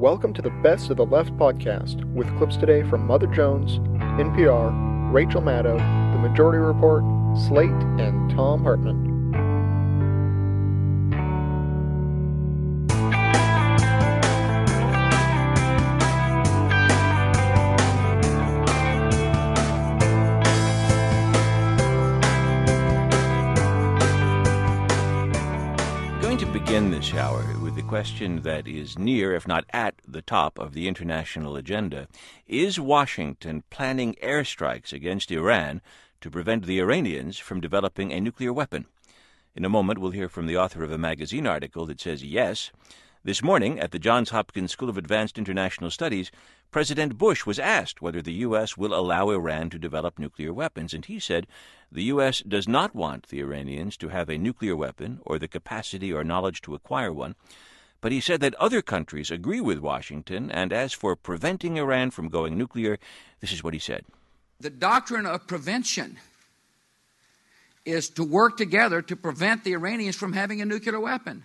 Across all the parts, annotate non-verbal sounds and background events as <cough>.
Welcome to the Best of the Left podcast with clips today from Mother Jones, NPR, Rachel Maddow, The Majority Report, Slate, and Thom Hartmann. Question that is near, if not at, the top of the international agenda. Is Washington planning airstrikes against Iran to prevent the Iranians from developing a nuclear weapon? In a moment, we'll hear from the author of a magazine article that says yes. This morning, at the Johns Hopkins School of Advanced International Studies, President Bush was asked whether the U.S. will allow Iran to develop nuclear weapons, and he said the U.S. does not want the Iranians to have a nuclear weapon or the capacity or knowledge to acquire one. But he said that other countries agree with Washington, and as for preventing Iran from going nuclear, this is what he said. The doctrine of prevention is to work together to prevent the Iranians from having a nuclear weapon.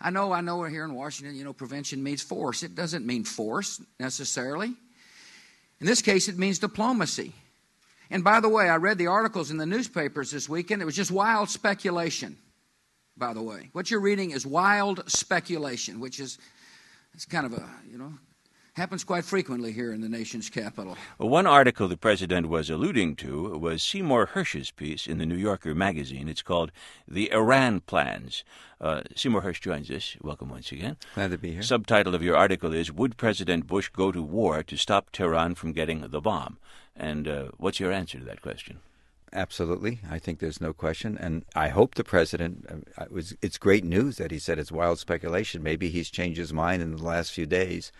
I know, I know we're here in Washington, you know, prevention means force. It doesn't mean force necessarily. In this case, it means diplomacy. And by the way, I read the articles in the newspapers this weekend. It was just wild speculation, by the way. What you're reading is wild speculation, which is it's kind of a, you know, happens quite frequently here in the nation's capital. Well, one article the president was alluding to was Seymour Hersh's piece in the New Yorker magazine. It's called The Iran Plans. Uh, Seymour Hersh joins us. Welcome once again. Glad to be here. Subtitle of your article is Would President Bush Go to War to Stop Tehran from Getting the Bomb? And uh, what's your answer to that question? Absolutely, I think there's no question, and I hope the president. Uh, it was it's great news that he said it's wild speculation. Maybe he's changed his mind in the last few days,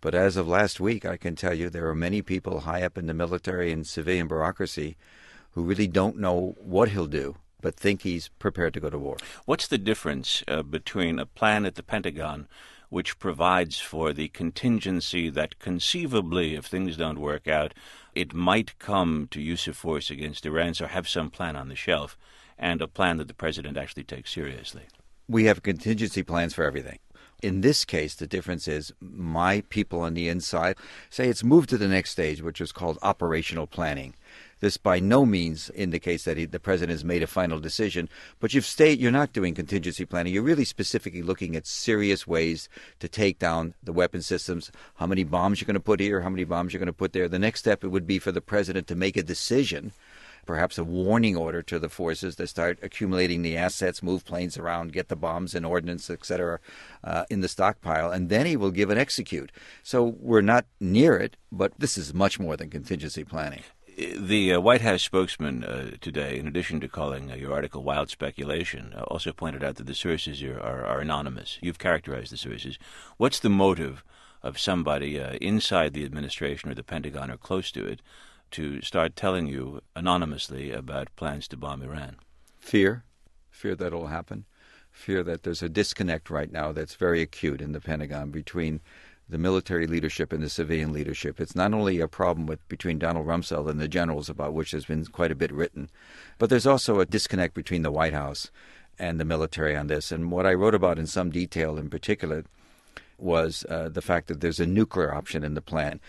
but as of last week, I can tell you there are many people high up in the military and civilian bureaucracy who really don't know what he'll do, but think he's prepared to go to war. What's the difference uh, between a plan at the Pentagon? Which provides for the contingency that conceivably, if things don't work out, it might come to use of force against Iran, so have some plan on the shelf, and a plan that the president actually takes seriously. We have contingency plans for everything. In this case, the difference is my people on the inside say it's moved to the next stage, which is called operational planning. This by no means indicates that he, the president has made a final decision, but you've stayed, you're not doing contingency planning. You're really specifically looking at serious ways to take down the weapon systems, how many bombs you're going to put here, how many bombs you're going to put there. The next step it would be for the president to make a decision perhaps a warning order to the forces to start accumulating the assets, move planes around, get the bombs and ordnance, etc., uh, in the stockpile, and then he will give an execute. So we're not near it, but this is much more than contingency planning. The uh, White House spokesman uh, today, in addition to calling uh, your article wild speculation, uh, also pointed out that the sources are, are, are, anonymous. You've characterized the sources. What's the motive of somebody uh, inside the administration or the Pentagon or close to it to start telling you anonymously about plans to bomb Iran? Fear. Fear that it'll happen. Fear that there's a disconnect right now that's very acute in the Pentagon between the military leadership and the civilian leadership. It's not only a problem with between Donald Rumsfeld and the generals, about which there's been quite a bit written, but there's also a disconnect between the White House and the military on this. And what I wrote about in some detail, in particular, was uh, the fact that there's a nuclear option in the plan.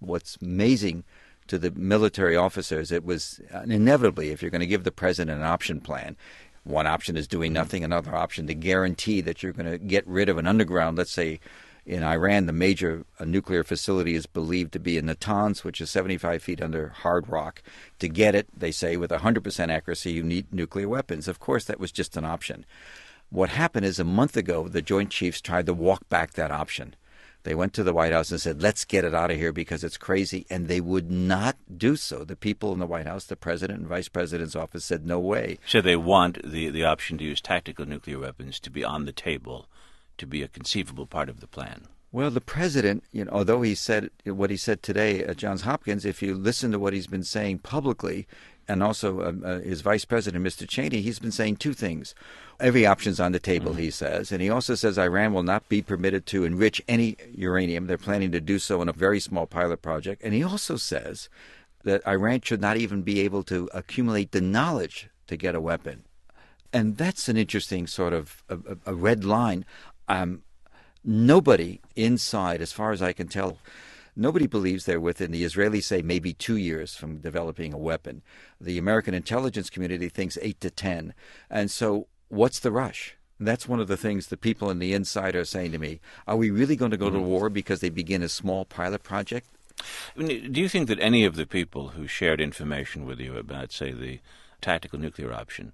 What's amazing to the military officers, it was inevitably, if you're going to give the president an option plan, one option is doing nothing, another option to guarantee that you're going to get rid of an underground, let's say in Iran, the major uh, nuclear facility is believed to be in Natanz, which is 75 feet under hard rock. To get it, they say, with 100% accuracy, you need nuclear weapons. Of course, that was just an option. What happened is a month ago, the Joint Chiefs tried to walk back that option. They went to the White House and said, let's get it out of here because it's crazy. And they would not do so. The people in the White House, the president and vice president's office said, no way. So they want the, the option to use tactical nuclear weapons to be on the table to be a conceivable part of the plan. Well, the president, you know, although he said what he said today at Johns Hopkins, if you listen to what he's been saying publicly, and also um, uh, his vice president, Mr. Cheney, he's been saying two things. Every option's on the table, mm-hmm. he says, and he also says Iran will not be permitted to enrich any uranium. They're planning to do so in a very small pilot project, and he also says that Iran should not even be able to accumulate the knowledge to get a weapon. And that's an interesting sort of a, a red line. Um, nobody inside, as far as I can tell, nobody believes they're within, the Israelis say maybe two years from developing a weapon. The American intelligence community thinks eight to ten. And so, what's the rush? That's one of the things the people in the inside are saying to me. Are we really going to go to mm-hmm. war because they begin a small pilot project? Do you think that any of the people who shared information with you about, say, the tactical nuclear option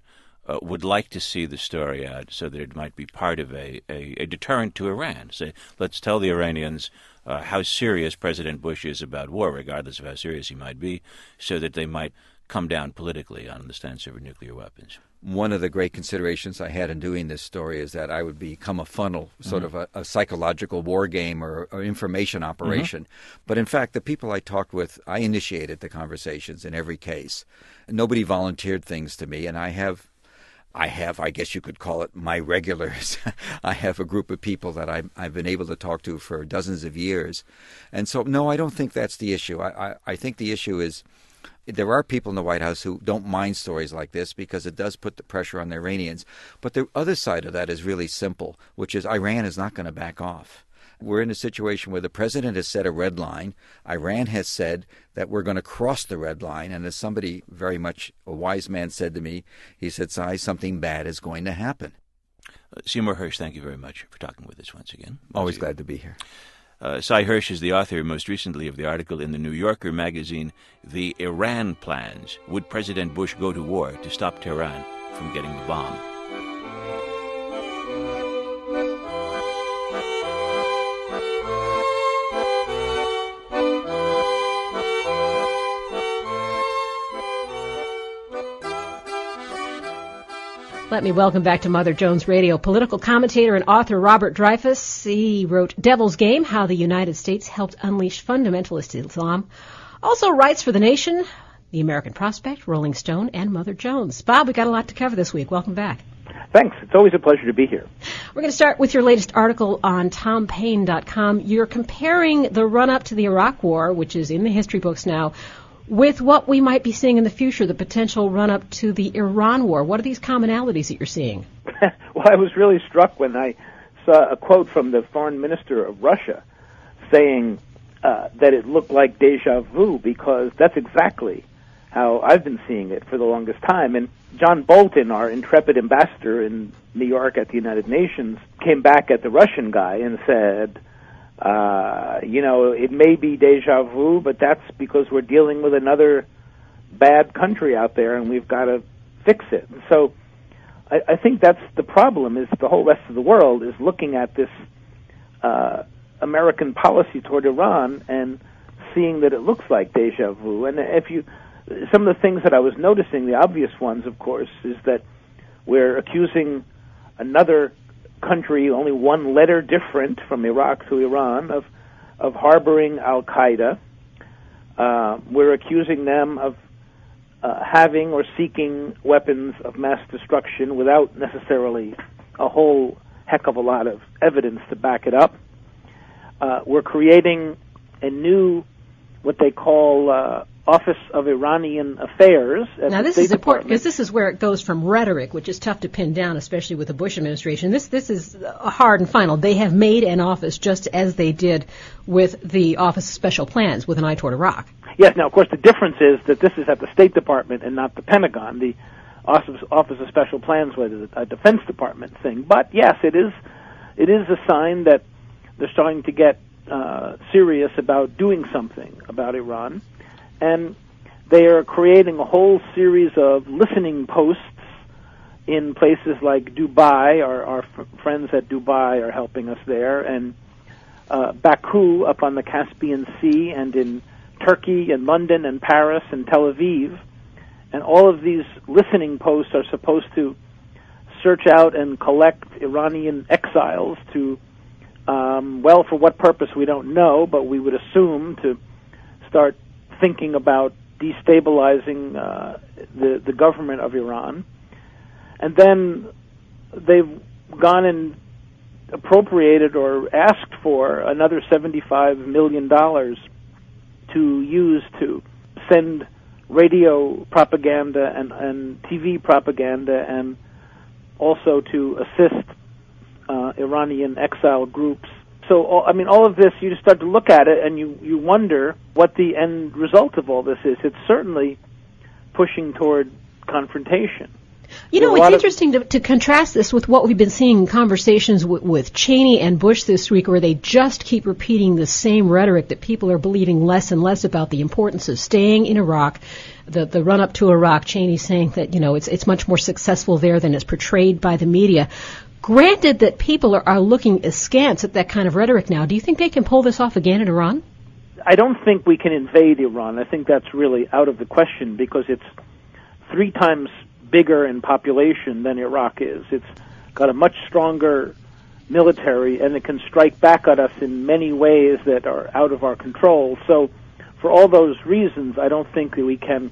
uh, would like to see the story out so that it might be part of a, a, a deterrent to Iran? Say, let's tell the Iranians uh, how serious President Bush is about war, regardless of how serious he might be, so that they might come down politically on the stance over nuclear weapons one of the great considerations I had in doing this story is that I would become a funnel, sort mm-hmm. of a, a, psychological war game or, or information operation. Mm-hmm. But in fact, the people I talked with, I initiated the conversations in every case. Nobody volunteered things to me, and I have. I have, I guess you could call it my regulars. <laughs> I have a group of people that I've, I've been able to talk to for dozens of years. And so, no, I don't think that's the issue. I, I, I think the issue is there are people in the White House who don't mind stories like this because it does put the pressure on the Iranians. But the other side of that is really simple, which is Iran is not going to back off. We're in a situation where the president has set a red line. Iran has said that we're going to cross the red line. And as somebody very much, a wise man said to me, he said, Sy, something bad is going to happen. Uh, Seymour Hersh, thank you very much for talking with us once again. Always glad to be here. Uh, Sy Hersh is the author, most recently, of the article in the New Yorker magazine, The Iran Plans Would President Bush Go to War to Stop Tehran from Getting the Bomb? Let me welcome back to Mother Jones Radio political commentator and author Robert Dreyfuss. He wrote Devil's Game How the United States Helped Unleash Fundamentalist Islam. Also writes for The Nation, The American Prospect, Rolling Stone, and Mother Jones. Bob, we got a lot to cover this week. Welcome back. Thanks. It's always a pleasure to be here. We're going to start with your latest article on TomPaine.com. You're comparing the run up to the Iraq War, which is in the history books now, with what we might be seeing in the future, the potential run up to the Iran war. What are these commonalities that you're seeing? <laughs> well, I was really struck when I saw a quote from the foreign minister of Russia saying uh, that it looked like deja vu because that's exactly how I've been seeing it for the longest time. And John Bolton, our intrepid ambassador in New York at the United Nations, came back at the Russian guy and said, uh, you know, it may be deja vu, but that's because we're dealing with another bad country out there, and we've got to fix it. So, I, I think that's the problem. Is the whole rest of the world is looking at this uh, American policy toward Iran and seeing that it looks like deja vu. And if you, some of the things that I was noticing, the obvious ones, of course, is that we're accusing another country only one letter different from Iraq to Iran of of harboring Al Qaeda. Uh, we're accusing them of uh, having or seeking weapons of mass destruction without necessarily a whole heck of a lot of evidence to back it up. Uh, we're creating a new, what they call uh, Office of Iranian Affairs. now, this is important because this is where it goes from rhetoric, which is tough to pin down, especially with the Bush administration. This this is hard and final. They have made an office just as they did with the Office of Special Plans, with an eye toward Iraq. Yes. Now, of course, the difference is that this is at the State Department and not the Pentagon. The Office of Special Plans was a Defense Department thing. But yes, it is it is a sign that they're starting to get uh, serious about doing something about Iran and they are creating a whole series of listening posts in places like Dubai. Our, our friends at Dubai are helping us there, and uh, Baku up on the Caspian Sea, and in Turkey and London and Paris and Tel Aviv. And all of these listening posts are supposed to search out and collect Iranian exiles to, um, well, for what purpose we don't know, but we would assume to start thinking about destabilizing uh, the the government of Iran, and then they've gone and appropriated or asked for another seventy-five million dollars to use to send radio propaganda and, and TV propaganda and also to assist uh, Iranian exile groups so all, I mean, all of this, you just start to look at it and you you wonder what the end result of all this is. It's certainly pushing toward confrontation. You know, it's interesting to, to contrast this with what we've been seeing in conversations with, with Cheney and Bush this week, where they just keep repeating the same rhetoric that people are believing less and less about the importance of staying in Iraq. The, the run up to Iraq, Cheney saying that you know it's it's much more successful there than it's portrayed by the media. Granted that people are, are looking askance at that kind of rhetoric now, do you think they can pull this off again in Iran? I don't think we can invade Iran. I think that's really out of the question because it's three times bigger in population than Iraq is. It's got a much stronger military and it can strike back at us in many ways that are out of our control. So, for all those reasons, I don't think that we can,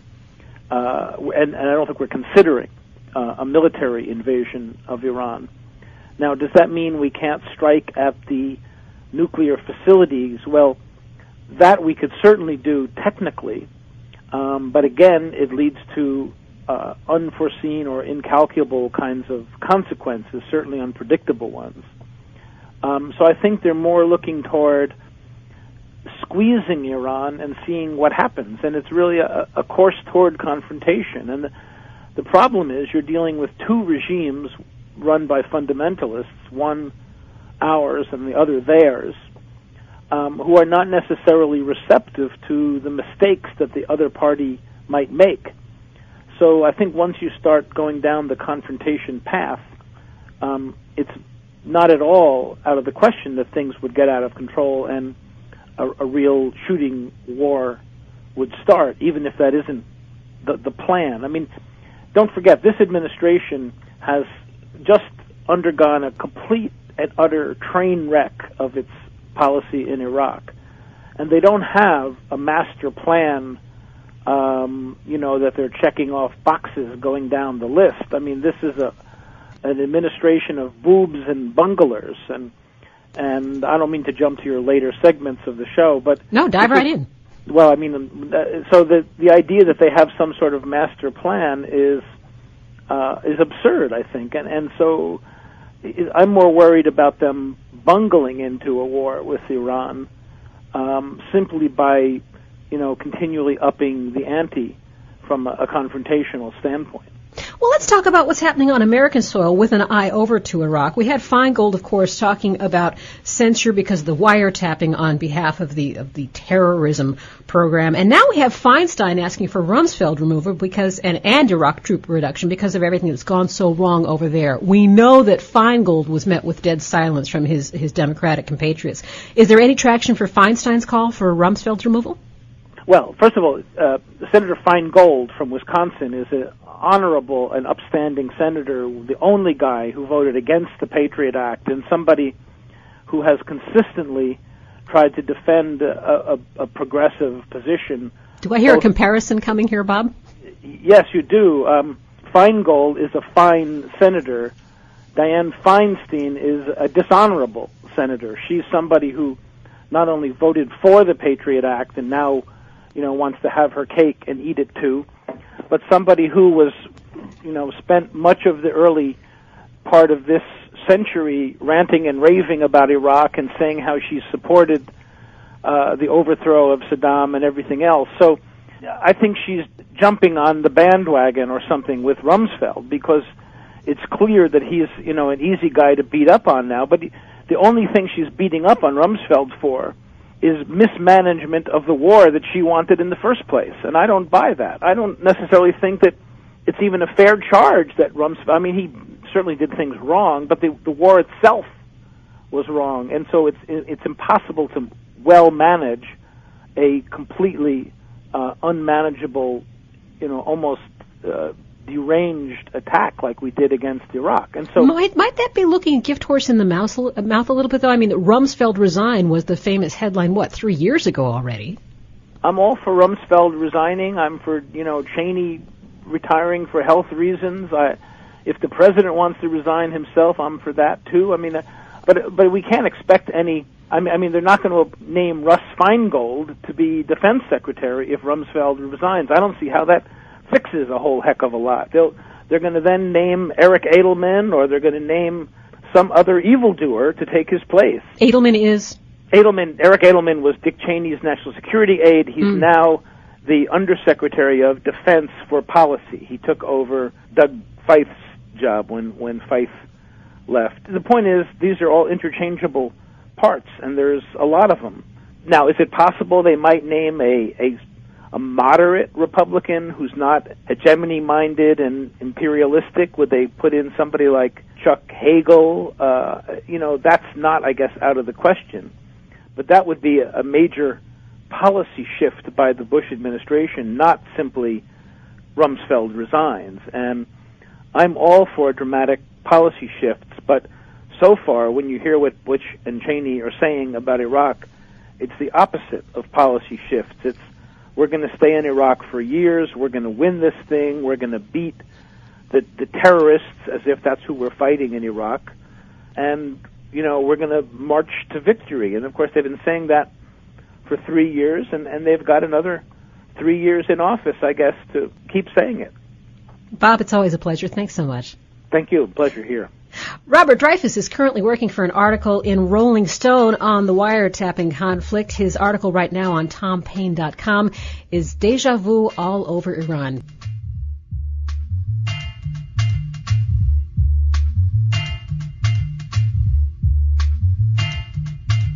uh, and, and I don't think we're considering uh, a military invasion of Iran. Now, does that mean we can't strike at the nuclear facilities? Well, that we could certainly do technically, um, but again, it leads to uh, unforeseen or incalculable kinds of consequences, certainly unpredictable ones. Um, so I think they're more looking toward squeezing Iran and seeing what happens, and it's really a, a course toward confrontation. And the, the problem is you're dealing with two regimes run by fundamentalists, one ours and the other theirs, um, who are not necessarily receptive to the mistakes that the other party might make. So I think once you start going down the confrontation path, um, it's not at all out of the question that things would get out of control and a, a real shooting war would start, even if that isn't the, the plan. I mean, don't forget, this administration has just undergone a complete and utter train wreck of its policy in Iraq. And they don't have a master plan, um, you know, that they're checking off boxes going down the list. I mean, this is a an administration of boobs and bunglers and and I don't mean to jump to your later segments of the show, but No, dive right in. well, I mean, uh, so the the idea that they have some sort of master plan is uh, is absurd, I think, and and so I'm more worried about them bungling into a war with Iran um, simply by, you know, continually upping the ante from a, a confrontational standpoint. Well, let's talk about what's happening on American soil with an eye over to Iraq. We had Feingold, of course, talking about censure because of the wiretapping on behalf of the of the terrorism program, and now we have Feinstein asking for Rumsfeld removal because and and Iraq troop reduction because of everything that's gone so wrong over there. We know that Feingold was met with dead silence from his his Democratic compatriots. Is there any traction for Feinstein's call for Rumsfeld's removal? Well, first of all, uh, Senator Feingold from Wisconsin is an honorable and upstanding senator, the only guy who voted against the Patriot Act, and somebody who has consistently tried to defend a, a, a progressive position. Do I hear a comparison coming here, Bob? Yes, you do. Um, Feingold is a fine senator. Dianne Feinstein is a dishonorable senator. She's somebody who not only voted for the Patriot Act and now, you know, wants to have her cake and eat it too, but somebody who was, you know, spent much of the early part of this century ranting and raving about Iraq and saying how she supported uh, the overthrow of Saddam and everything else. So I think she's jumping on the bandwagon or something with Rumsfeld because it's clear that he's you know an easy guy to beat up on now. But the only thing she's beating up on Rumsfeld for is mismanagement of the war that she wanted in the first place, and I don't buy that. I don't necessarily think that it's even a fair charge that Rumsfeld. I mean, he certainly did things wrong, but the the war itself was wrong, and so it's it's impossible to well manage a completely uh, unmanageable, you know, almost uh, deranged attack like we did against Iraq. And so, might might that be looking a gift horse in the mouth, mouth a little bit though? I mean, Rumsfeld resign was the famous headline what three years ago already. I'm all for Rumsfeld resigning. I'm for you know Cheney retiring for health reasons. I, if the president wants to resign himself, I'm for that too. I mean, uh, but but we can't expect any. I mean, I mean, they're not going to name Russ Feingold to be defense secretary if Rumsfeld resigns. I don't see how that fixes a whole heck of a lot. They'll they're going to then name Eric Edelman, or they're going to name some other evildoer to take his place. Edelman is Edelman, Eric Edelman was Dick Cheney's national security aide. He's Mm. now the Undersecretary of Defense for Policy. He took over Doug Feith's job when, when Fife left. The point is, these are all interchangeable parts, and there's a lot of them. Now, is it possible they might name a, a, a moderate Republican who's not hegemony minded and imperialistic? Would they put in somebody like Chuck Hagel? Uh, you know, that's not, I guess, out of the question. But that would be a, major policy shift by the Bush administration, not simply Rumsfeld resigns. And I'm all for dramatic policy shifts, but so far, when you hear what Bush and Cheney are saying about Iraq, it's the opposite of policy shifts. It's we're going to stay in Iraq for years. We're going to win this thing. We're going to beat the, the terrorists as if that's who we're fighting in Iraq. And, you know, we're going to march to victory. And of course, they've been saying that for three years, and, and they've got another three years in office, I guess, to keep saying it. Bob. It's always a pleasure. Thanks so much. Thank you. Pleasure here. Robert Dreyfuss is currently working for an article in Rolling Stone on the wiretapping conflict. His article right now on tompaine.com is Deja Vu All Over Iran.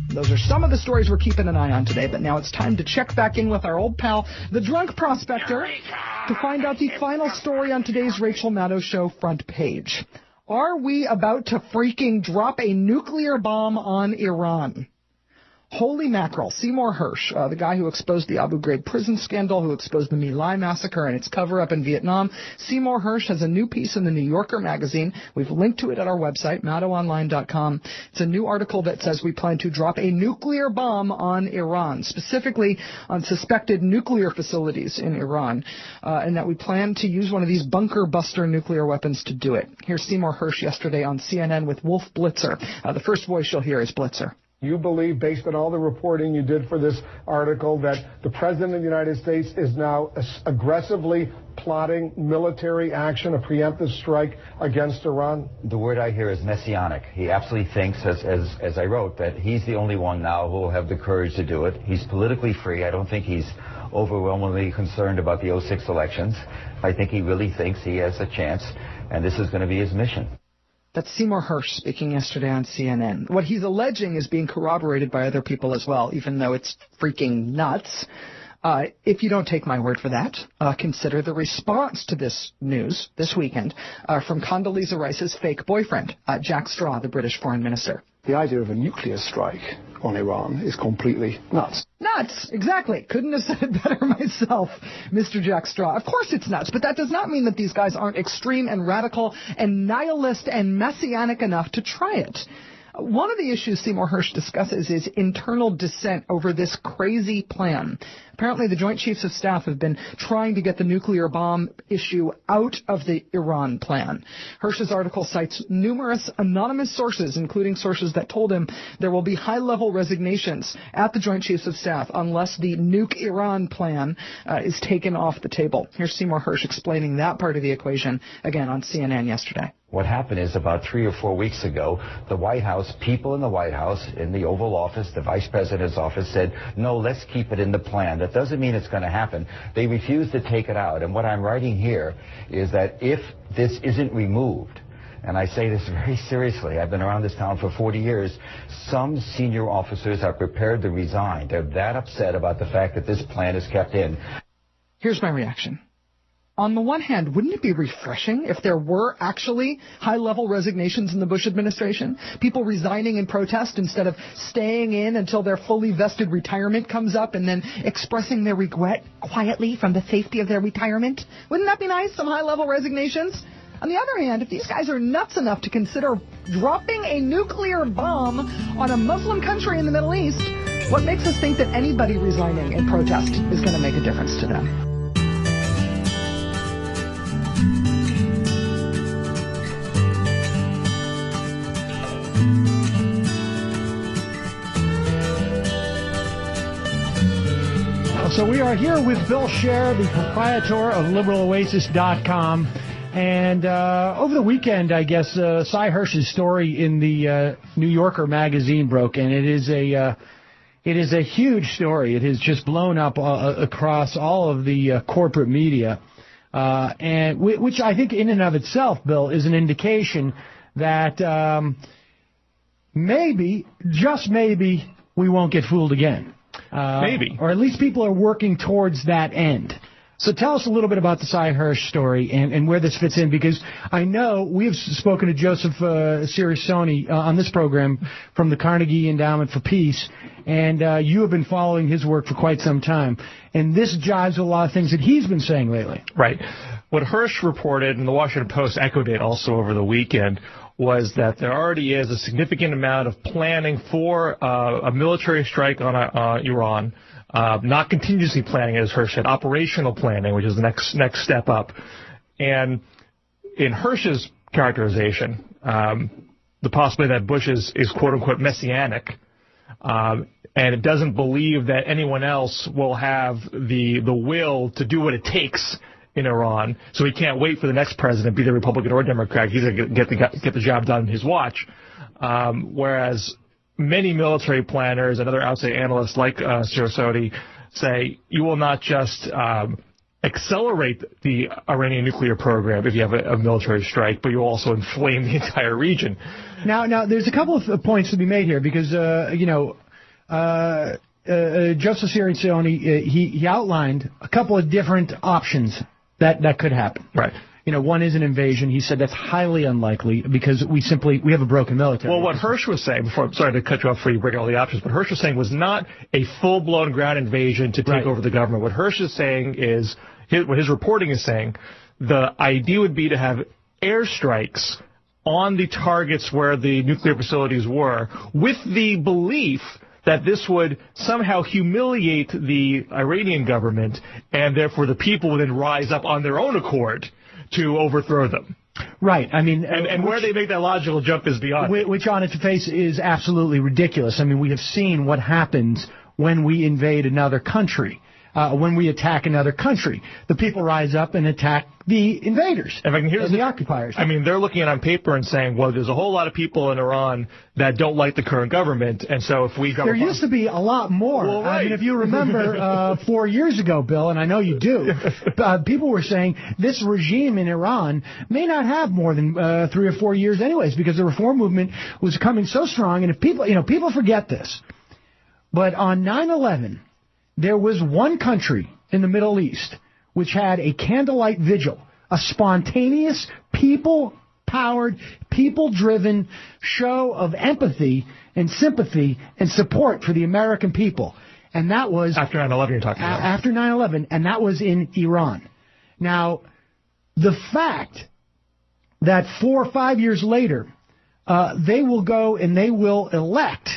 Those are some of the stories we're keeping an eye on today, but now it's time to check back in with our old pal, the drunk prospector, to find out the final story on today's Rachel Maddow Show front page. Are we about to freaking drop a nuclear bomb on Iran? Holy mackerel. Seymour Hersh, uh, the guy who exposed the Abu Ghraib prison scandal, who exposed the My Lai massacre and its cover up in Vietnam. Seymour Hersh has a new piece in the New Yorker magazine. We've linked to it at our website, maddowonline.com. It's a new article that says we plan to drop a nuclear bomb on Iran, specifically on suspected nuclear facilities in Iran, uh, and that we plan to use one of these bunker buster nuclear weapons to do it. Here's Seymour Hersh yesterday on CNN with Wolf Blitzer. Uh, the first voice you'll hear is Blitzer. You believe, based on all the reporting you did for this article, that the President of the United States is now aggressively plotting military action, a preemptive strike against Iran? The word I hear is messianic. He absolutely thinks, as, as, as I wrote, that he's the only one now who will have the courage to do it. He's politically free. I don't think he's overwhelmingly concerned about the 06 elections. I think he really thinks he has a chance, and this is going to be his mission. That's Seymour Hersh speaking yesterday on CNN. What he's alleging is being corroborated by other people as well, even though it's freaking nuts. Uh, if you don't take my word for that, uh, consider the response to this news this weekend uh, from Condoleezza Rice's fake boyfriend, uh, Jack Straw, the British foreign minister. The idea of a nuclear strike on Iran is completely nuts. Nuts! Exactly. Couldn't have <laughs> said it better myself, Mr. Jack Straw. Of course it's nuts, but that does not mean that these guys aren't extreme and radical and nihilist and messianic enough to try it. One of the issues Seymour Hersh discusses is internal dissent over this crazy plan. Apparently, the Joint Chiefs of Staff have been trying to get the nuclear bomb issue out of the Iran plan. Hersh's article cites numerous anonymous sources, including sources that told him there will be high-level resignations at the Joint Chiefs of Staff unless the nuke Iran plan uh, is taken off the table. Here's Seymour Hersh explaining that part of the equation again on CNN yesterday. What happened is about three or four weeks ago, the White House, people in the White House, in the Oval Office, the Vice President's office said, no, let's keep it in the plan. That doesn't mean it's going to happen. They refuse to take it out. And what I'm writing here is that if this isn't removed, and I say this <laughs> very seriously, I've been around this town for 40 years, some senior officers are prepared to resign. They're that upset about the fact that this plan is kept in. Here's my reaction. On the one hand, wouldn't it be refreshing if there were actually high level resignations in the Bush administration? People resigning in protest instead of staying in until their fully vested retirement comes up and then expressing their regret quietly from the safety of their retirement? Wouldn't that be nice? Some high level resignations? On the other hand, if these guys are nuts enough to consider dropping a nuclear bomb on a Muslim country in the Middle East, what makes us think that anybody resigning in protest is going to make a difference to them? So we are here with Bill Scher, the proprietor of LiberalOasis.com. And uh, over the weekend, I guess uh, Sy Hersh's story in the uh, New Yorker magazine broke, and it is a uh, it is a huge story. It has just blown up uh, across all of the uh, corporate media, uh, and w- which I think, in and of itself, Bill, is an indication that um, maybe, just maybe, we won't get fooled again. Uh, Maybe. or at least people are working towards that end. So tell us a little bit about the Sy Hersh story and, and where this fits in, because I know we have spoken to Joseph uh, uh, on this program from the Carnegie Endowment for Peace, and uh, you have been following his work for quite some time. And this jives with a lot of things that he's been saying lately. Right. What Hersh reported, and the Washington Post echoed it also over the weekend, was that there already is a significant amount of planning for uh, a military strike on uh, Iran. Uh, not contingency planning, as Hersh said, operational planning, which is the next next step up. And in Hersh's characterization, um, the possibility that Bush is, is quote unquote messianic, um, and it doesn't believe that anyone else will have the the will to do what it takes in Iran. So he can't wait for the next president, be the Republican or Democrat. He's going to get the get the job done in his watch. Um, whereas many military planners and other outside analysts like uh, Cirincione say you will not just um, accelerate the Iranian nuclear program if you have a, a military strike, but you'll also inflame the <laughs> entire region. Now, now, there's a couple of points to be made here because, uh, you know, uh, uh, Joseph uh, he, he outlined a couple of different options that, that could happen. Right. You know, one is an invasion. He said that's highly unlikely because we simply we have a broken military. Well, what Hersh was saying before, I'm sorry to cut you off before you bring all the options, but Hersh was saying was not a full-blown ground invasion to take Right. over the government. What Hersh is saying is, his, what his reporting is saying, the idea would be to have airstrikes on the targets where the nuclear facilities were, with the belief that this would somehow humiliate the Iranian government, and therefore the people would then rise up on their own accord to overthrow them. right. I mean, And, and uh, where they make that logical jump is beyond. me. Whi- which on its face is absolutely ridiculous. I mean, we have seen what happens when we invade another country, uh, when we attack another country. The people rise up and attack the invaders If I can hear the occupiers. I mean, they're looking at it on paper and saying, well, there's a whole lot of people in Iran that don't like the current government, and so if we there used to be a lot more. Well, I mean, if you remember <laughs> uh, four years ago, Bill, and I know you do, <laughs> uh, people were saying this regime in Iran may not have more than uh, three or four years, anyways, because the reform movement was coming so strong. And if people, you know, people forget this, but on 9/11, there was one country in the Middle East which had a candlelight vigil, a spontaneous, people powered, people driven show of empathy and sympathy and support for the American people. And that was after 9/11 you're talking about. after 9/11, and that was in Iran. Now, the fact that four or five years later, uh, they will go and they will elect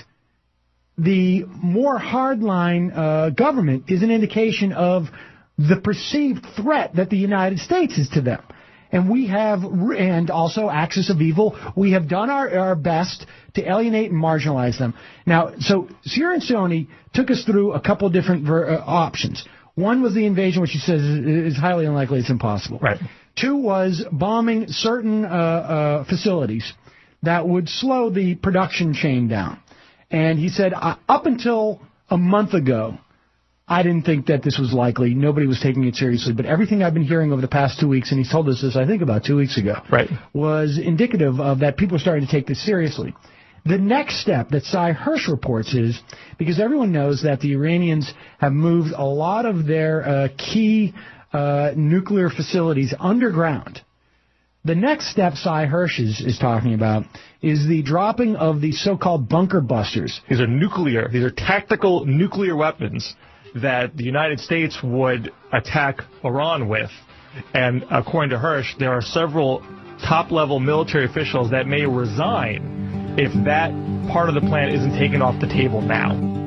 the more hardline uh, government is an indication of the perceived threat that the United States is to them. And we have, and also axis of evil, we have done our, our best to alienate and marginalize them. Now, so Cirincione took us through a couple different ver- uh, options. One was the invasion, which he says is, is highly unlikely, it's impossible. Right. Two was bombing certain uh, uh, facilities that would slow the production chain down. And he said, up until a month ago, I didn't think that this was likely. Nobody was taking it seriously. But everything I've been hearing over the past two weeks, and he's told us this, I think, about two weeks ago, Right. was indicative of that people are starting to take this seriously. The next step that Sy Hersh reports is because everyone knows that the Iranians have moved a lot of their uh, key uh, nuclear facilities underground. The next step Sy Hersh is, is talking about is the dropping of the so-called bunker busters. These are nuclear, these are tactical nuclear weapons that the United States would attack Iran with. And according to Hersh, there are several top level military officials that may resign if that part of the plan isn't taken off the table. Now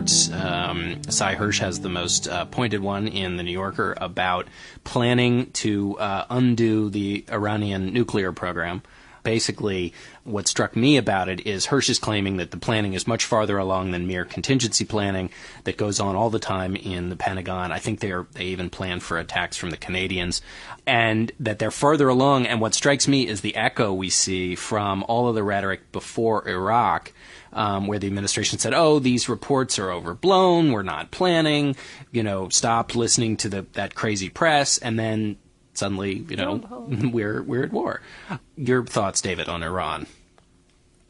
reports. Um, Sy Hersh has the most uh, pointed one in the New Yorker about planning to uh, undo the Iranian nuclear program basically what struck me about it is Hersh is claiming that the planning is much farther along than mere contingency planning that goes on all the time in the Pentagon. I think they are, they even plan for attacks from the Canadians, and that they're further along. And what strikes me is the echo we see from all of the rhetoric before Iraq. Um, where the administration said, "Oh, these reports are overblown. We're not planning. You know, stop listening to the, that crazy press." And then suddenly, you know, <laughs> we're we're at war. Your thoughts, David, on Iran?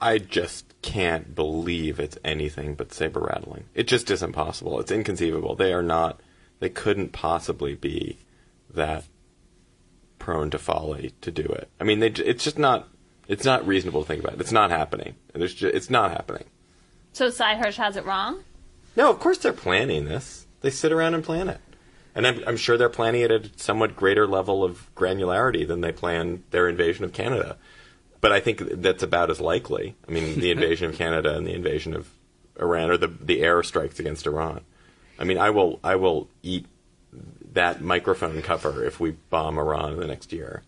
I just can't believe it's anything but saber rattling. It just isn't possible. It's inconceivable. They are not. They couldn't possibly be that prone to folly to do it. I mean, they, it's just not. It's not reasonable to think about it. It's not happening. There's just, it's not happening. So Sy Hersh has it wrong? No, of course they're planning this. They sit around and plan it. And I'm, I'm sure they're planning it at a somewhat greater level of granularity than they plan their invasion of Canada. But I think that's about as likely. I mean, the <laughs> invasion of Canada and the invasion of Iran, or the the air strikes against Iran. I mean, I will I will eat that microphone cover if we bomb Iran in the next year.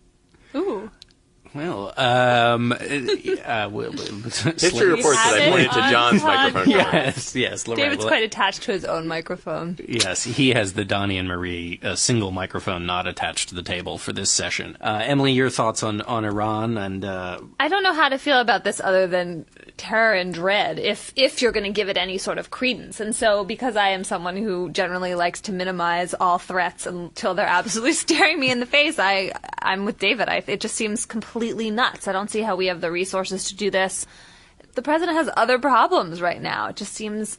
Ooh. Well, um, uh, history <laughs> reports that I pointed to John's microphone. Yes, yes. Lorraine, David's quite attached to his own microphone. Yes, he has the Donnie and Marie uh, single microphone not attached to the table for this session. Uh, Emily, your thoughts on on Iran and? Uh, I don't know how to feel about this other than terror and dread. If if you're going to give it any sort of credence, and so because I am someone who generally likes to minimize all threats until they're absolutely <laughs> staring me in the face, I I'm with David. I, it just seems completely completely nuts. I don't see how we have the resources to do this. The president has other problems right now. It just seems.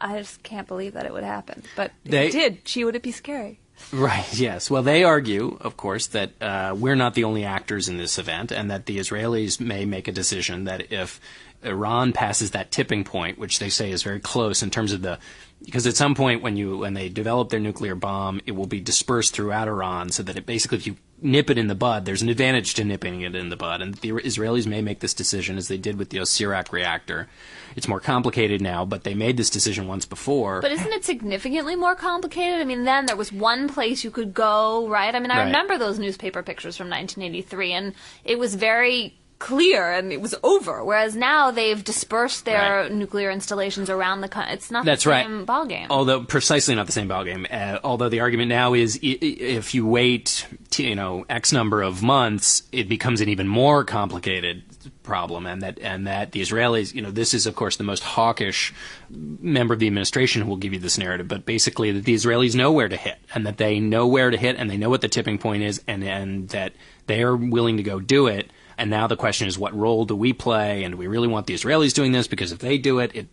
I just can't believe that it would happen. But They- if it did, gee, would it be scary? Right, <laughs> yes. Well, they argue, of course, that uh, we're not the only actors in this event and that the Israelis may make a decision that if Iran passes that tipping point, which they say is very close in terms of the because at some point when you when they develop their nuclear bomb, it will be dispersed throughout Iran so that it basically if you nip it in the bud, there's an advantage to nipping it in the bud. And the Israelis may make this decision as they did with the Osirak reactor. It's more complicated now, but they made this decision once before. But isn't it significantly more complicated? I mean, then there was one place you could go, right? I mean, I Right. remember those newspaper pictures from 1983, and it was very clear and it was over. Whereas now they've dispersed their nuclear installations around the country. It's not That's the right. same ballgame. Although precisely not the same ballgame. Uh, although the argument now is i- if you wait, t- you know, X number of months, it becomes an even more complicated problem, and that and that the Israelis, you know, this is of course the most hawkish member of the administration who will give you this narrative, but basically that the Israelis know where to hit, and that they know where to hit, and they know what the tipping point is, and and that they are willing to go do it. And now the question is, what role do we play? And do we really want the Israelis doing this? Because if they do it, it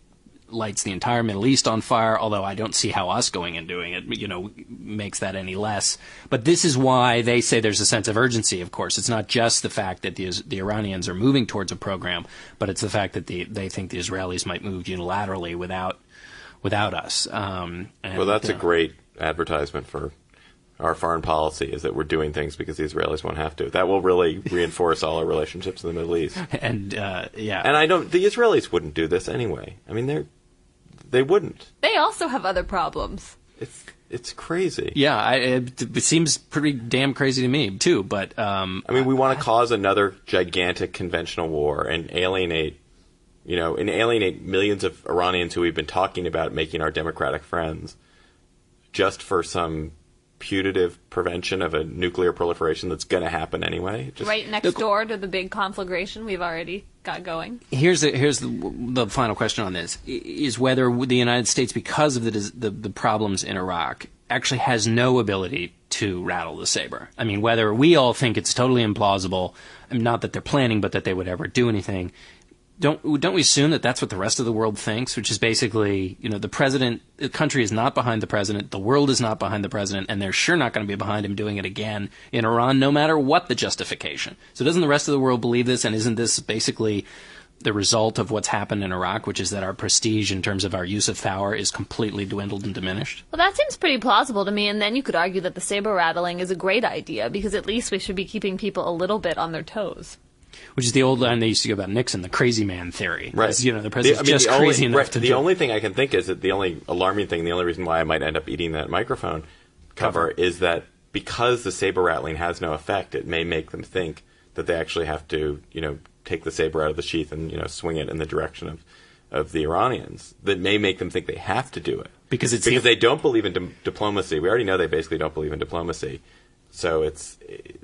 lights the entire Middle East on fire. Although I don't see how us going and doing it, you know, makes that any less. But this is why they say there's a sense of urgency. Of course, it's not just the fact that the the Iranians are moving towards a program, but it's the fact that the, they think the Israelis might move unilaterally without without us. Um, and, Well, that's a uh, great advertisement for our foreign policy is that we're doing things because the Israelis won't have to. That will really <laughs> reinforce all our relationships in the Middle East. And uh, yeah, And I don't. The Israelis wouldn't do this anyway. I mean, they're they wouldn't. they also have other problems. It's it's crazy. Yeah, I, it, it seems pretty damn crazy to me too. But um, I mean, we want to cause another gigantic conventional war and alienate, you know, and alienate millions of Iranians who we've been talking about making our democratic friends, just for some putative prevention of a nuclear proliferation that's going to happen anyway. Just, right next door to the big conflagration we've already got going. Here's the here's the, the final question on this is whether the United States, because of the, the the problems in Iraq, actually has no ability to rattle the saber. I mean, whether we all think it's totally implausible, not that they're planning, but that they would ever do anything. Don't don't we assume that that's what the rest of the world thinks, which is basically, you know, the president, the country is not behind the president, the world is not behind the president, and they're sure not going to be behind him doing it again in Iran, no matter what the justification. So doesn't the rest of the world believe this, and isn't this basically the result of what's happened in Iraq, which is that our prestige in terms of our use of power is completely dwindled and diminished? Well, that seems pretty plausible to me, and then you could argue that the saber rattling is a great idea because at least we should be keeping people a little bit on their toes. Which is the old line they used to go about Nixon, the crazy man theory. Right. It's, You know, the president's I mean, just the only- crazy enough right, to The only thing I can think is that the only alarming thing, the only reason why I might end up eating that microphone cover, is that because the saber rattling has no effect, it may make them think that they actually have to, you know, take the saber out of the sheath and you know swing it in the direction of of the Iranians. That may make them think they have to do it Because it's because the- they don't believe in di- diplomacy. We already know they basically don't believe in diplomacy. So it's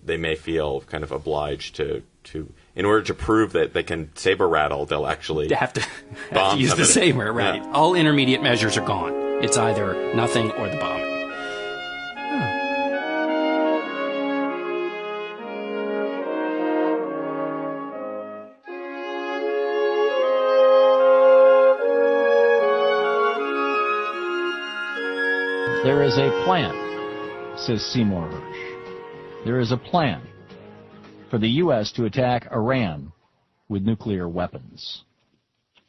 they may feel kind of obliged to to in order to prove that they can saber rattle, they'll actually They have to, <laughs> have to bomb use the somebody. saber, right? Yeah. All intermediate measures are gone. It's either nothing or the bombing. There is a plan, says Seymour Hersh. There is a plan for the U.S. to attack Iran with nuclear weapons.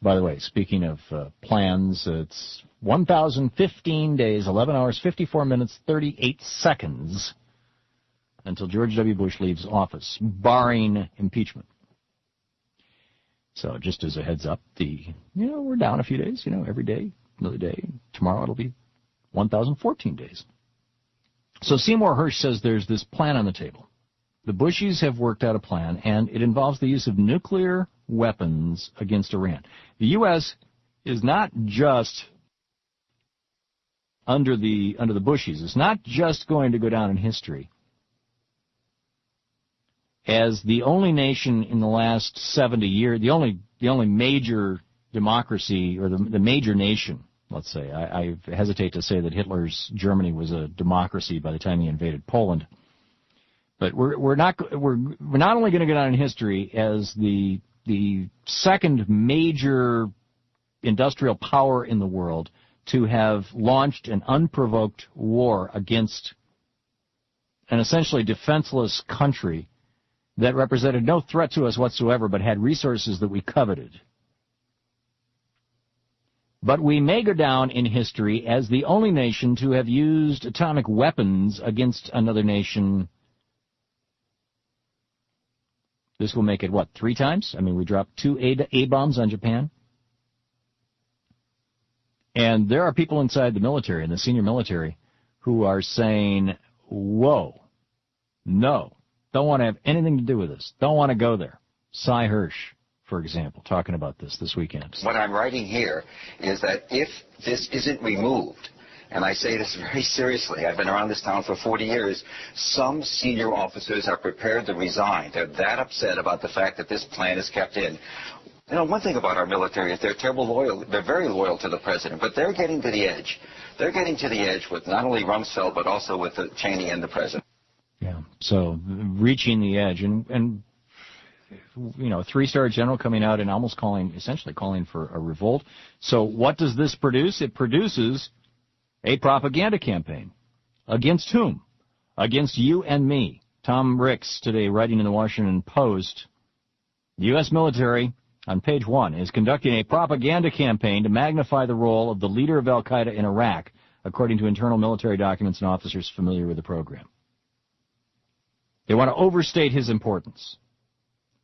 By the way, speaking of uh, plans, it's 1,015 days, 11 hours, 54 minutes, 38 seconds until George W. Bush leaves office, barring impeachment. So just as a heads up, the you know we're down a few days. You know, every day, another day. Tomorrow it'll be 1,014 days. So Seymour Hersh says there's this plan on the table. The Bushies have worked out a plan, and it involves the use of nuclear weapons against Iran. The U.S. is not just under the under the Bushies. It's not just going to go down in history as the only nation in the last 70 years, the only the only major democracy or the, the major nation, let's say. I, I hesitate to say that Hitler's Germany was a democracy by the time he invaded Poland. But we're we're not we're we're not only going to go down in history as the the second major industrial power in the world to have launched an unprovoked war against an essentially defenseless country that represented no threat to us whatsoever but had resources that we coveted. But we may go down in history as the only nation to have used atomic weapons against another nation. This will make it, what, three times? I mean, we dropped two A, A bombs on Japan. And there are people inside the military, in the senior military, who are saying, whoa, no, don't want to have anything to do with this. Don't want to go there. Sy Hersh, for example, talking about this this weekend. What I'm writing here is that if this isn't removed, and I say this <laughs> very seriously, I've been around this town for 40 years, some senior officers are prepared to resign. They're that upset about the fact that this plan is kept in. You know, one thing about our military is they're terrible loyal. They're very loyal to the president, but they're getting to the edge. They're getting to the edge with not only Rumsfeld, but also with Cheney and the president. Yeah. So reaching the edge and and you know, three star general coming out and almost calling essentially calling for a revolt. So what does this produce? It produces a propaganda campaign. Against whom? Against you and me. Tom Ricks today writing in the Washington Post, the US military on page one is conducting a propaganda campaign to magnify the role of the leader of Al Qaeda in Iraq, according to internal military documents and officers familiar with the program. They want to overstate his importance.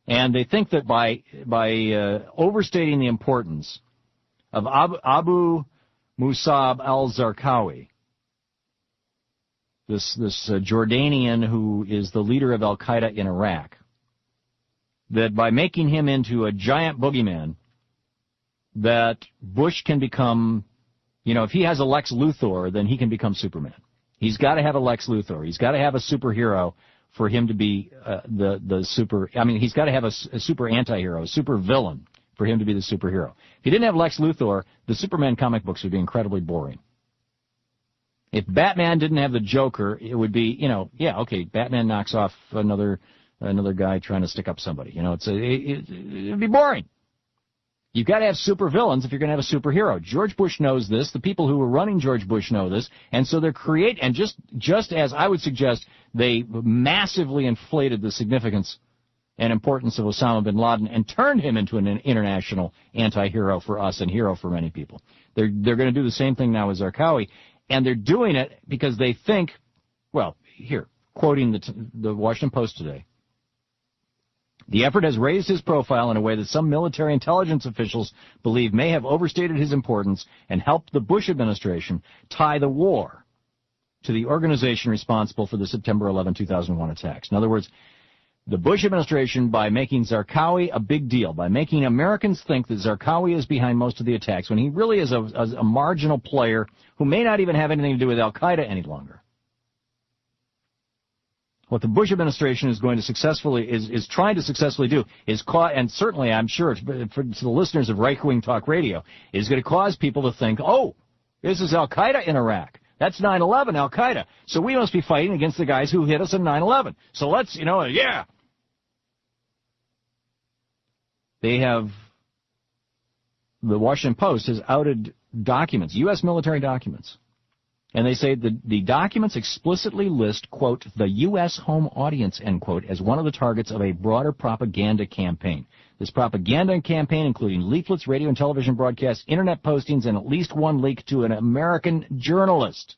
And they think that by, by uh, overstating the importance of Abu, Abu Musab al-Zarqawi, this, this uh, Jordanian who is the leader of al-Qaeda in Iraq, that by making him into a giant boogeyman, that Bush can become, you know, if he has a Lex Luthor, then he can become Superman. He's got to have a Lex Luthor. He's got to have a superhero for him to be uh, the the super. I mean, he's got to have a, a super anti-hero, a super villain for him to be the superhero. If he didn't have Lex Luthor, the Superman comic books would be incredibly boring. If Batman didn't have the Joker, it would be, you know, yeah, okay, Batman knocks off another another guy trying to stick up somebody. You know, it's a, it, it'd be boring. You've got to have super villains if you're going to have a superhero. George Bush knows this. The people who are running George Bush know this, and so they're create and just just as I would suggest, they massively inflated the significance and importance of Osama bin Laden and turned him into an international anti-hero for us and hero for many people. They're they're going to do the same thing now with Zarqawi, and they're doing it because they think, well, here quoting the the Washington Post today. The effort has raised his profile in a way that some military intelligence officials believe may have overstated his importance and helped the Bush administration tie the war to the organization responsible for the September 11, 2001 attacks. In other words, the Bush administration, by making Zarqawi a big deal, by making Americans think that Zarqawi is behind most of the attacks, when he really is a, a, a marginal player who may not even have anything to do with Al Qaeda any longer. What the Bush administration is going to successfully is is trying to successfully do is cause, and certainly I'm sure for, to the listeners of right wing talk radio is going to cause people to think, oh, this is Al Qaeda in Iraq. That's 9/11, Al Qaeda. So we must be fighting against the guys who hit us in 9/11. So let's, you know, yeah. They have the Washington Post has outed documents, U.S. military documents and they say the, the documents explicitly list, quote, the U.S. home audience, end quote, as one of the targets of a broader propaganda campaign. This propaganda campaign, including leaflets, radio and television broadcasts, internet postings, and at least one leak to an American journalist.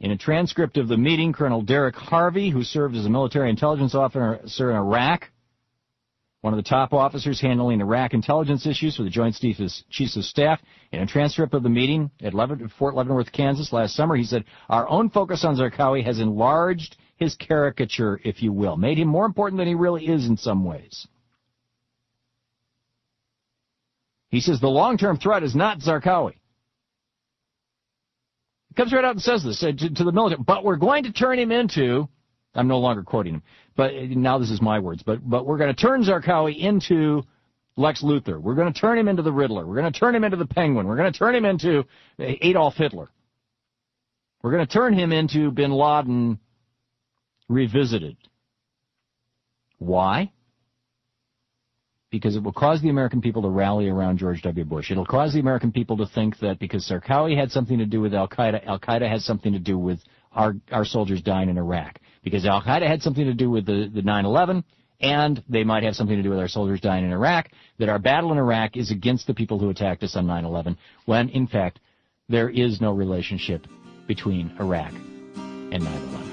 In a transcript of the meeting, Colonel Derek Harvey, who served as a military intelligence officer in Iraq, one of the top officers handling Iraq intelligence issues for the Joint Chiefs of Staff. In a transcript of the meeting at Fort Leavenworth, Kansas last summer, he said, Our own focus on Zarqawi has enlarged his caricature, if you will, made him more important than he really is in some ways. He says the long-term threat is not Zarqawi. He comes right out and says this uh, to, to the military, but we're going to turn him into I'm no longer quoting him, but now this is my words. But but we're going to turn Zarqawi into Lex Luthor. We're going to turn him into the Riddler. We're going to turn him into the Penguin. We're going to turn him into uh, Adolf Hitler. We're going to turn him into Bin Laden revisited. Why? Because it will cause the American people to rally around George W. Bush. It'll cause the American people to think that because Zarqawi had something to do with Al Qaeda, Al Qaeda has something to do with our, our soldiers dying in Iraq because Al Qaeda had something to do with the, the 9/11, and they might have something to do with our soldiers dying in Iraq. That our battle in Iraq is against the people who attacked us on 9/11, when in fact there is no relationship between Iraq and 9/11.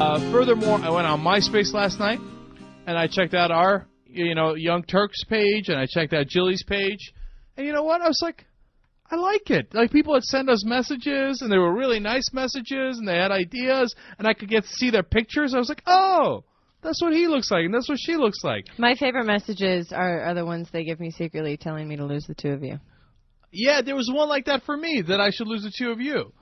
Uh, furthermore, I went on MySpace last night and I checked out our, you know, Young Turks page, and I checked out Jilly's page, and you know what? I was like, I like it. Like people would send us messages, and they were really nice messages, and they had ideas, and I could get to see their pictures. I was like, oh, that's what he looks like, and that's what she looks like. My favorite messages are, are the ones they give me secretly, telling me to lose the two of you. Yeah, there was one like that for me that I should lose the two of you.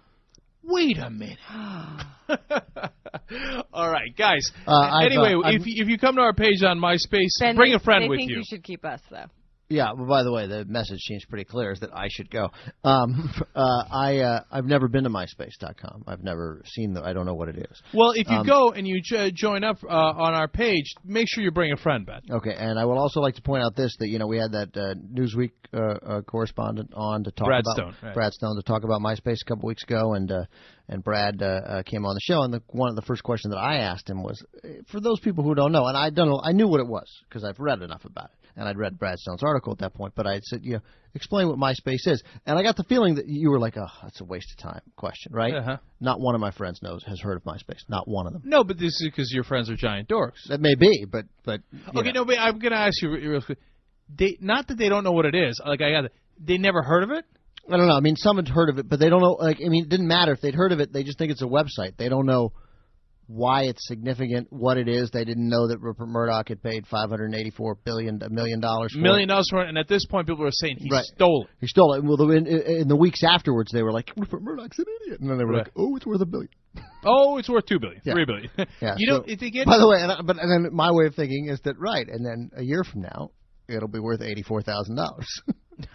Wait a minute. <laughs> All right, guys. Uh, anyway, uh, if you, if you come to our page on MySpace, Ben, bring they, a friend with you. they with think you. you should keep us though. Yeah. Well, by the way, the message seems pretty clear: is that I should go. Um, <laughs> uh, I uh, I've never been to MySpace.com. I've never seen the. I don't know what it is. Well, if you Um, go and you jo- join up uh, on our page, make sure you bring a friend, Ben. Okay, and I would also like to point out this that you know we had that uh, Newsweek uh, uh, correspondent on to talk Brad about Stone, right. Brad Stone to talk about MySpace a couple weeks ago, and uh, and Brad came on the show, and the, one of the first questions that I asked him was, for those people who don't know, and I don't know, I knew what it was because I've read enough about it, and I'd read Brad Stone's article at that point, but I said, you know, explain what MySpace is, and I got the feeling that you were like, oh, that's a waste of time question, right? Uh-huh. Not one of my friends knows has heard of MySpace, not one of them. No, but this is because your friends are giant dorks. That may be, but but Okay, know. no, but I'm gonna ask you real quick. They not that they don't know what it is. Like I got, it. they never heard of it. I don't know. I mean, some had heard of it, but they don't know. Like, I mean, it didn't matter if they'd heard of it. They just think it's a website. They don't know why it's significant, what it is. They didn't know that Rupert Murdoch had paid five hundred eighty-four billion a million dollars for Million dollars for it, and at this point, people are saying he Right. stole it. He stole it. Well, the, in, in the weeks afterwards, they were like, Rupert Murdoch's an idiot, and then they were Right. like, Oh, it's worth a billion. <laughs> Oh, it's worth two billion, Yeah. three billion. <laughs> Yeah. you so- know, if they get. By the way, and, but and then my way of thinking is that right, and then a year from now, it'll be worth eighty-four thousand dollars.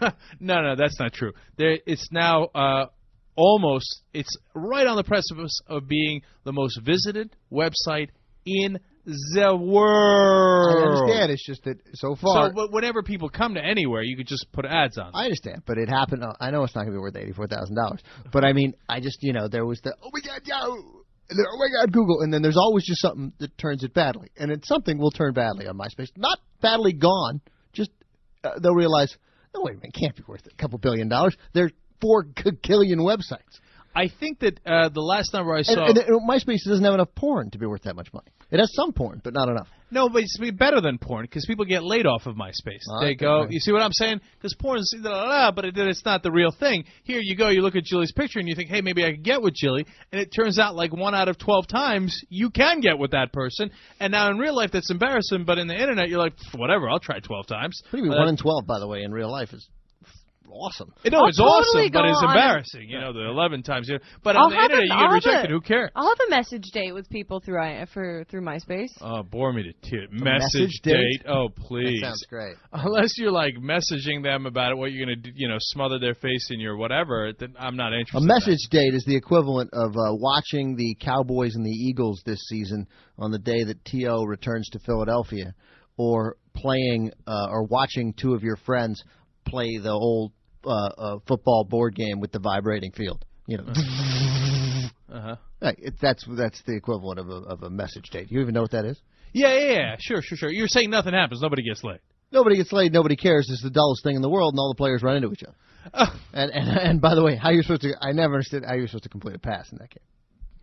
<laughs> no, no, that's not true. There, it's now uh, almost. It's right on the precipice of being the most visited website in the world. I understand. It's just that so far. So, but whenever people come to anywhere, you could just put ads on. I understand, but it happened. I know it's not going to be worth eighty-four thousand dollars, but I mean, I just you know there was the oh my god, Yahoo, and then oh my god, Google, and then there's always just something that turns it badly, and it's something will turn badly on MySpace. Not badly gone, uh, they'll realize, no, wait a minute, it can't be worth a couple billion dollars. They're four gillion websites. I think that uh, the last number I saw. and, and MySpace doesn't have enough porn to be worth that much money. It has some porn, but not enough. No, but it's better than porn because people get laid off of MySpace. Ah, they go, right. you see what I'm saying? Because porn is da, da, da, but it, it's not the real thing. Here you go, you look at Jilly's picture and you think, hey, maybe I could get with Jilly, and it turns out like one out of twelve times you can get with that person. And now in real life that's embarrassing, but in the internet you're like, whatever, I'll try twelve times. What do you mean, Uh, one in twelve, by the way, in real life is awesome. no, I'll it's totally awesome, but it's on- embarrassing. You know, the eleven times. You know, but I'll on the have internet a- you I'll get have rejected. a- Who cares? I'll have a message date with people through I, for through MySpace. Oh, bore me to tears. message Message date? date? Oh, please. That sounds great. Unless you're like messaging them about it, what you're gonna, do, you know, smother their face in your whatever, then I'm not interested. A in that. message date is the equivalent of uh, watching the Cowboys and the Eagles this season on the day that T.O. returns to Philadelphia, or playing uh, or watching two of your friends play the old uh, uh, football board game with the vibrating field. You know, Uh-huh. Right, it, that's that's the equivalent of a, of a message date. You even know what that is? Yeah, yeah, yeah. Sure, sure, sure. You're saying nothing happens. Nobody gets laid. Nobody gets laid, nobody cares. It's the dullest thing in the world, and all the players run into each other. and, and and by the way, how you're supposed to? I never understood how you're supposed to complete a pass in that game.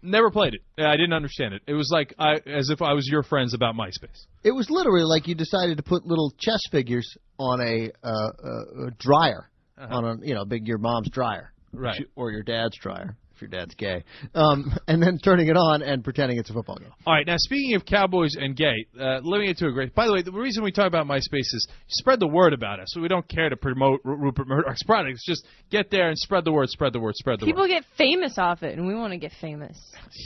Never played it. I didn't understand it. It was like I, as if I was your friends about MySpace. It was literally like you decided to put little chess figures on a, uh, uh, a dryer, Uh-huh. on a you know big your mom's dryer, Right. or your dad's dryer if your dad's gay, um, <laughs> and then turning it on and pretending it's a football game. All right. Now, speaking of Cowboys and gay, uh, let me get to a great. By the way, the reason we talk about MySpace is spread the word about us. So we don't care to promote R- Rupert Murdoch's products. Just get there and spread the word. Spread the word. Spread the People word. People get famous off it, and we want to get famous.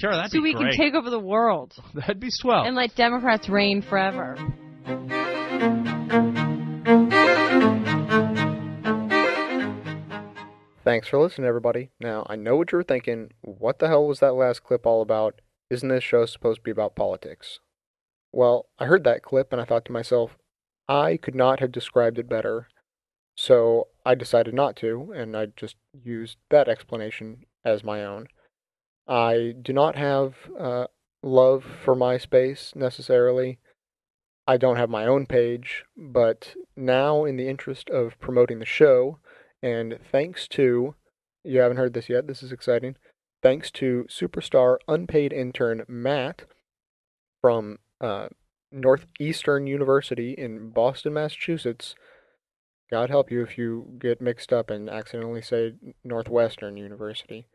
Sure, that'd so be we great. can take over the world. <laughs> That'd be swell. And let Democrats reign forever. Thanks for listening, everybody. Now, I know what you're thinking. What the hell was that last clip all about? Isn't this show supposed to be about politics? Well, I heard that clip and I thought to myself, I could not have described it better. So I decided not to, and I just used that explanation as my own. I do not have uh, love for MySpace necessarily. I don't have my own page, but now, in the interest of promoting the show, and thanks to, you haven't heard this yet, this is exciting. Thanks to superstar unpaid intern Matt from uh, Northeastern University in Boston, Massachusetts. God help you if you get mixed up and accidentally say Northwestern University.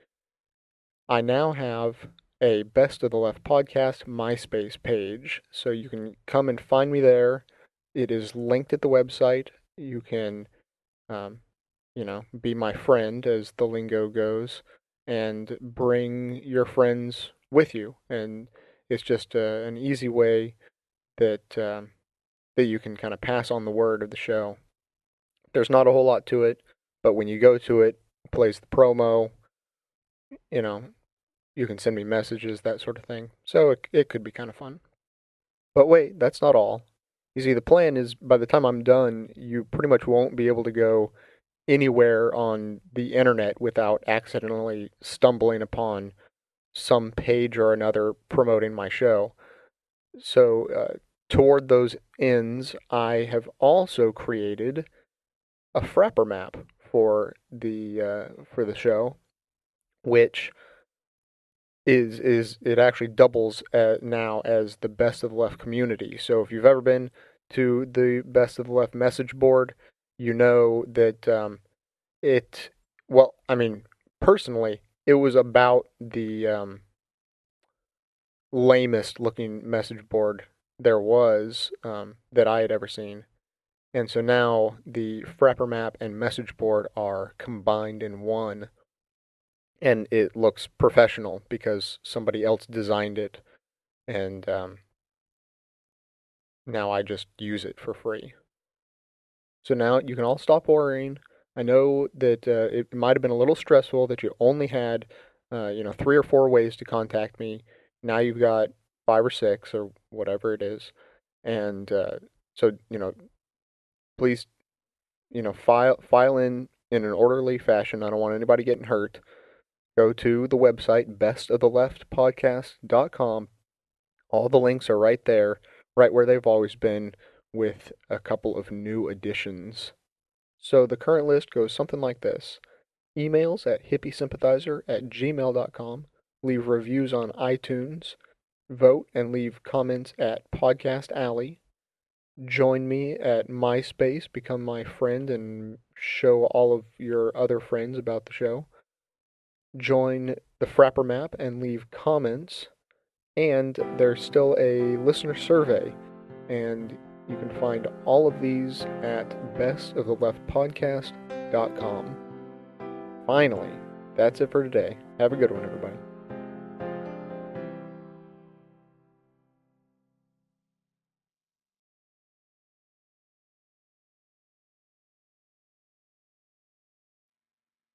I now have a Best of the Left podcast MySpace page, so you can come and find me there. It is linked at the website. You can, um, you know, be my friend, as the lingo goes, and bring your friends with you. And it's just uh, an easy way that um, that you can kind of pass on the word of the show. There's not a whole lot to it, but when you go to it, it plays the promo. You know, you can send me messages, that sort of thing. So it it could be kind of fun. But wait, that's not all. You see, the plan is by the time I'm done, you pretty much won't be able to go anywhere on the internet without accidentally stumbling upon some page or another promoting my show. So, uh, toward those ends, I have also created a Frapper map for the uh, for the show, which is is it actually doubles uh, now as the best of the left community. So if you've ever been to the best of the left message board, you know that um, it. Well, I mean, personally, it was about the um, lamest looking message board there was um, that I had ever seen. And so now the Frapper map and message board are combined in one. And it looks professional because somebody else designed it. And um, now I just use it for free. So now you can all stop worrying. I know that uh, it might have been a little stressful that you only had, uh, you know, three or four ways to contact me. Now you've got five or six or whatever it is, and uh, so you know, please, you know, file file in in an orderly fashion. I don't want anybody getting hurt. Go to the website bestoftheleftpodcast.com. All the links are right there, right where they've always been. With a couple of new additions. So the current list goes something like this. Emails at hippiesympathizer at gmail.com, leave reviews on iTunes, vote and leave comments at Podcast Alley, join me at MySpace, become my friend, and show all of your other friends about the show, join the Frapper Map and leave comments, and there's still a listener survey, and you can find all of these at bestoftheleftpodcast.com. Finally, that's it for today. Have a good one, everybody.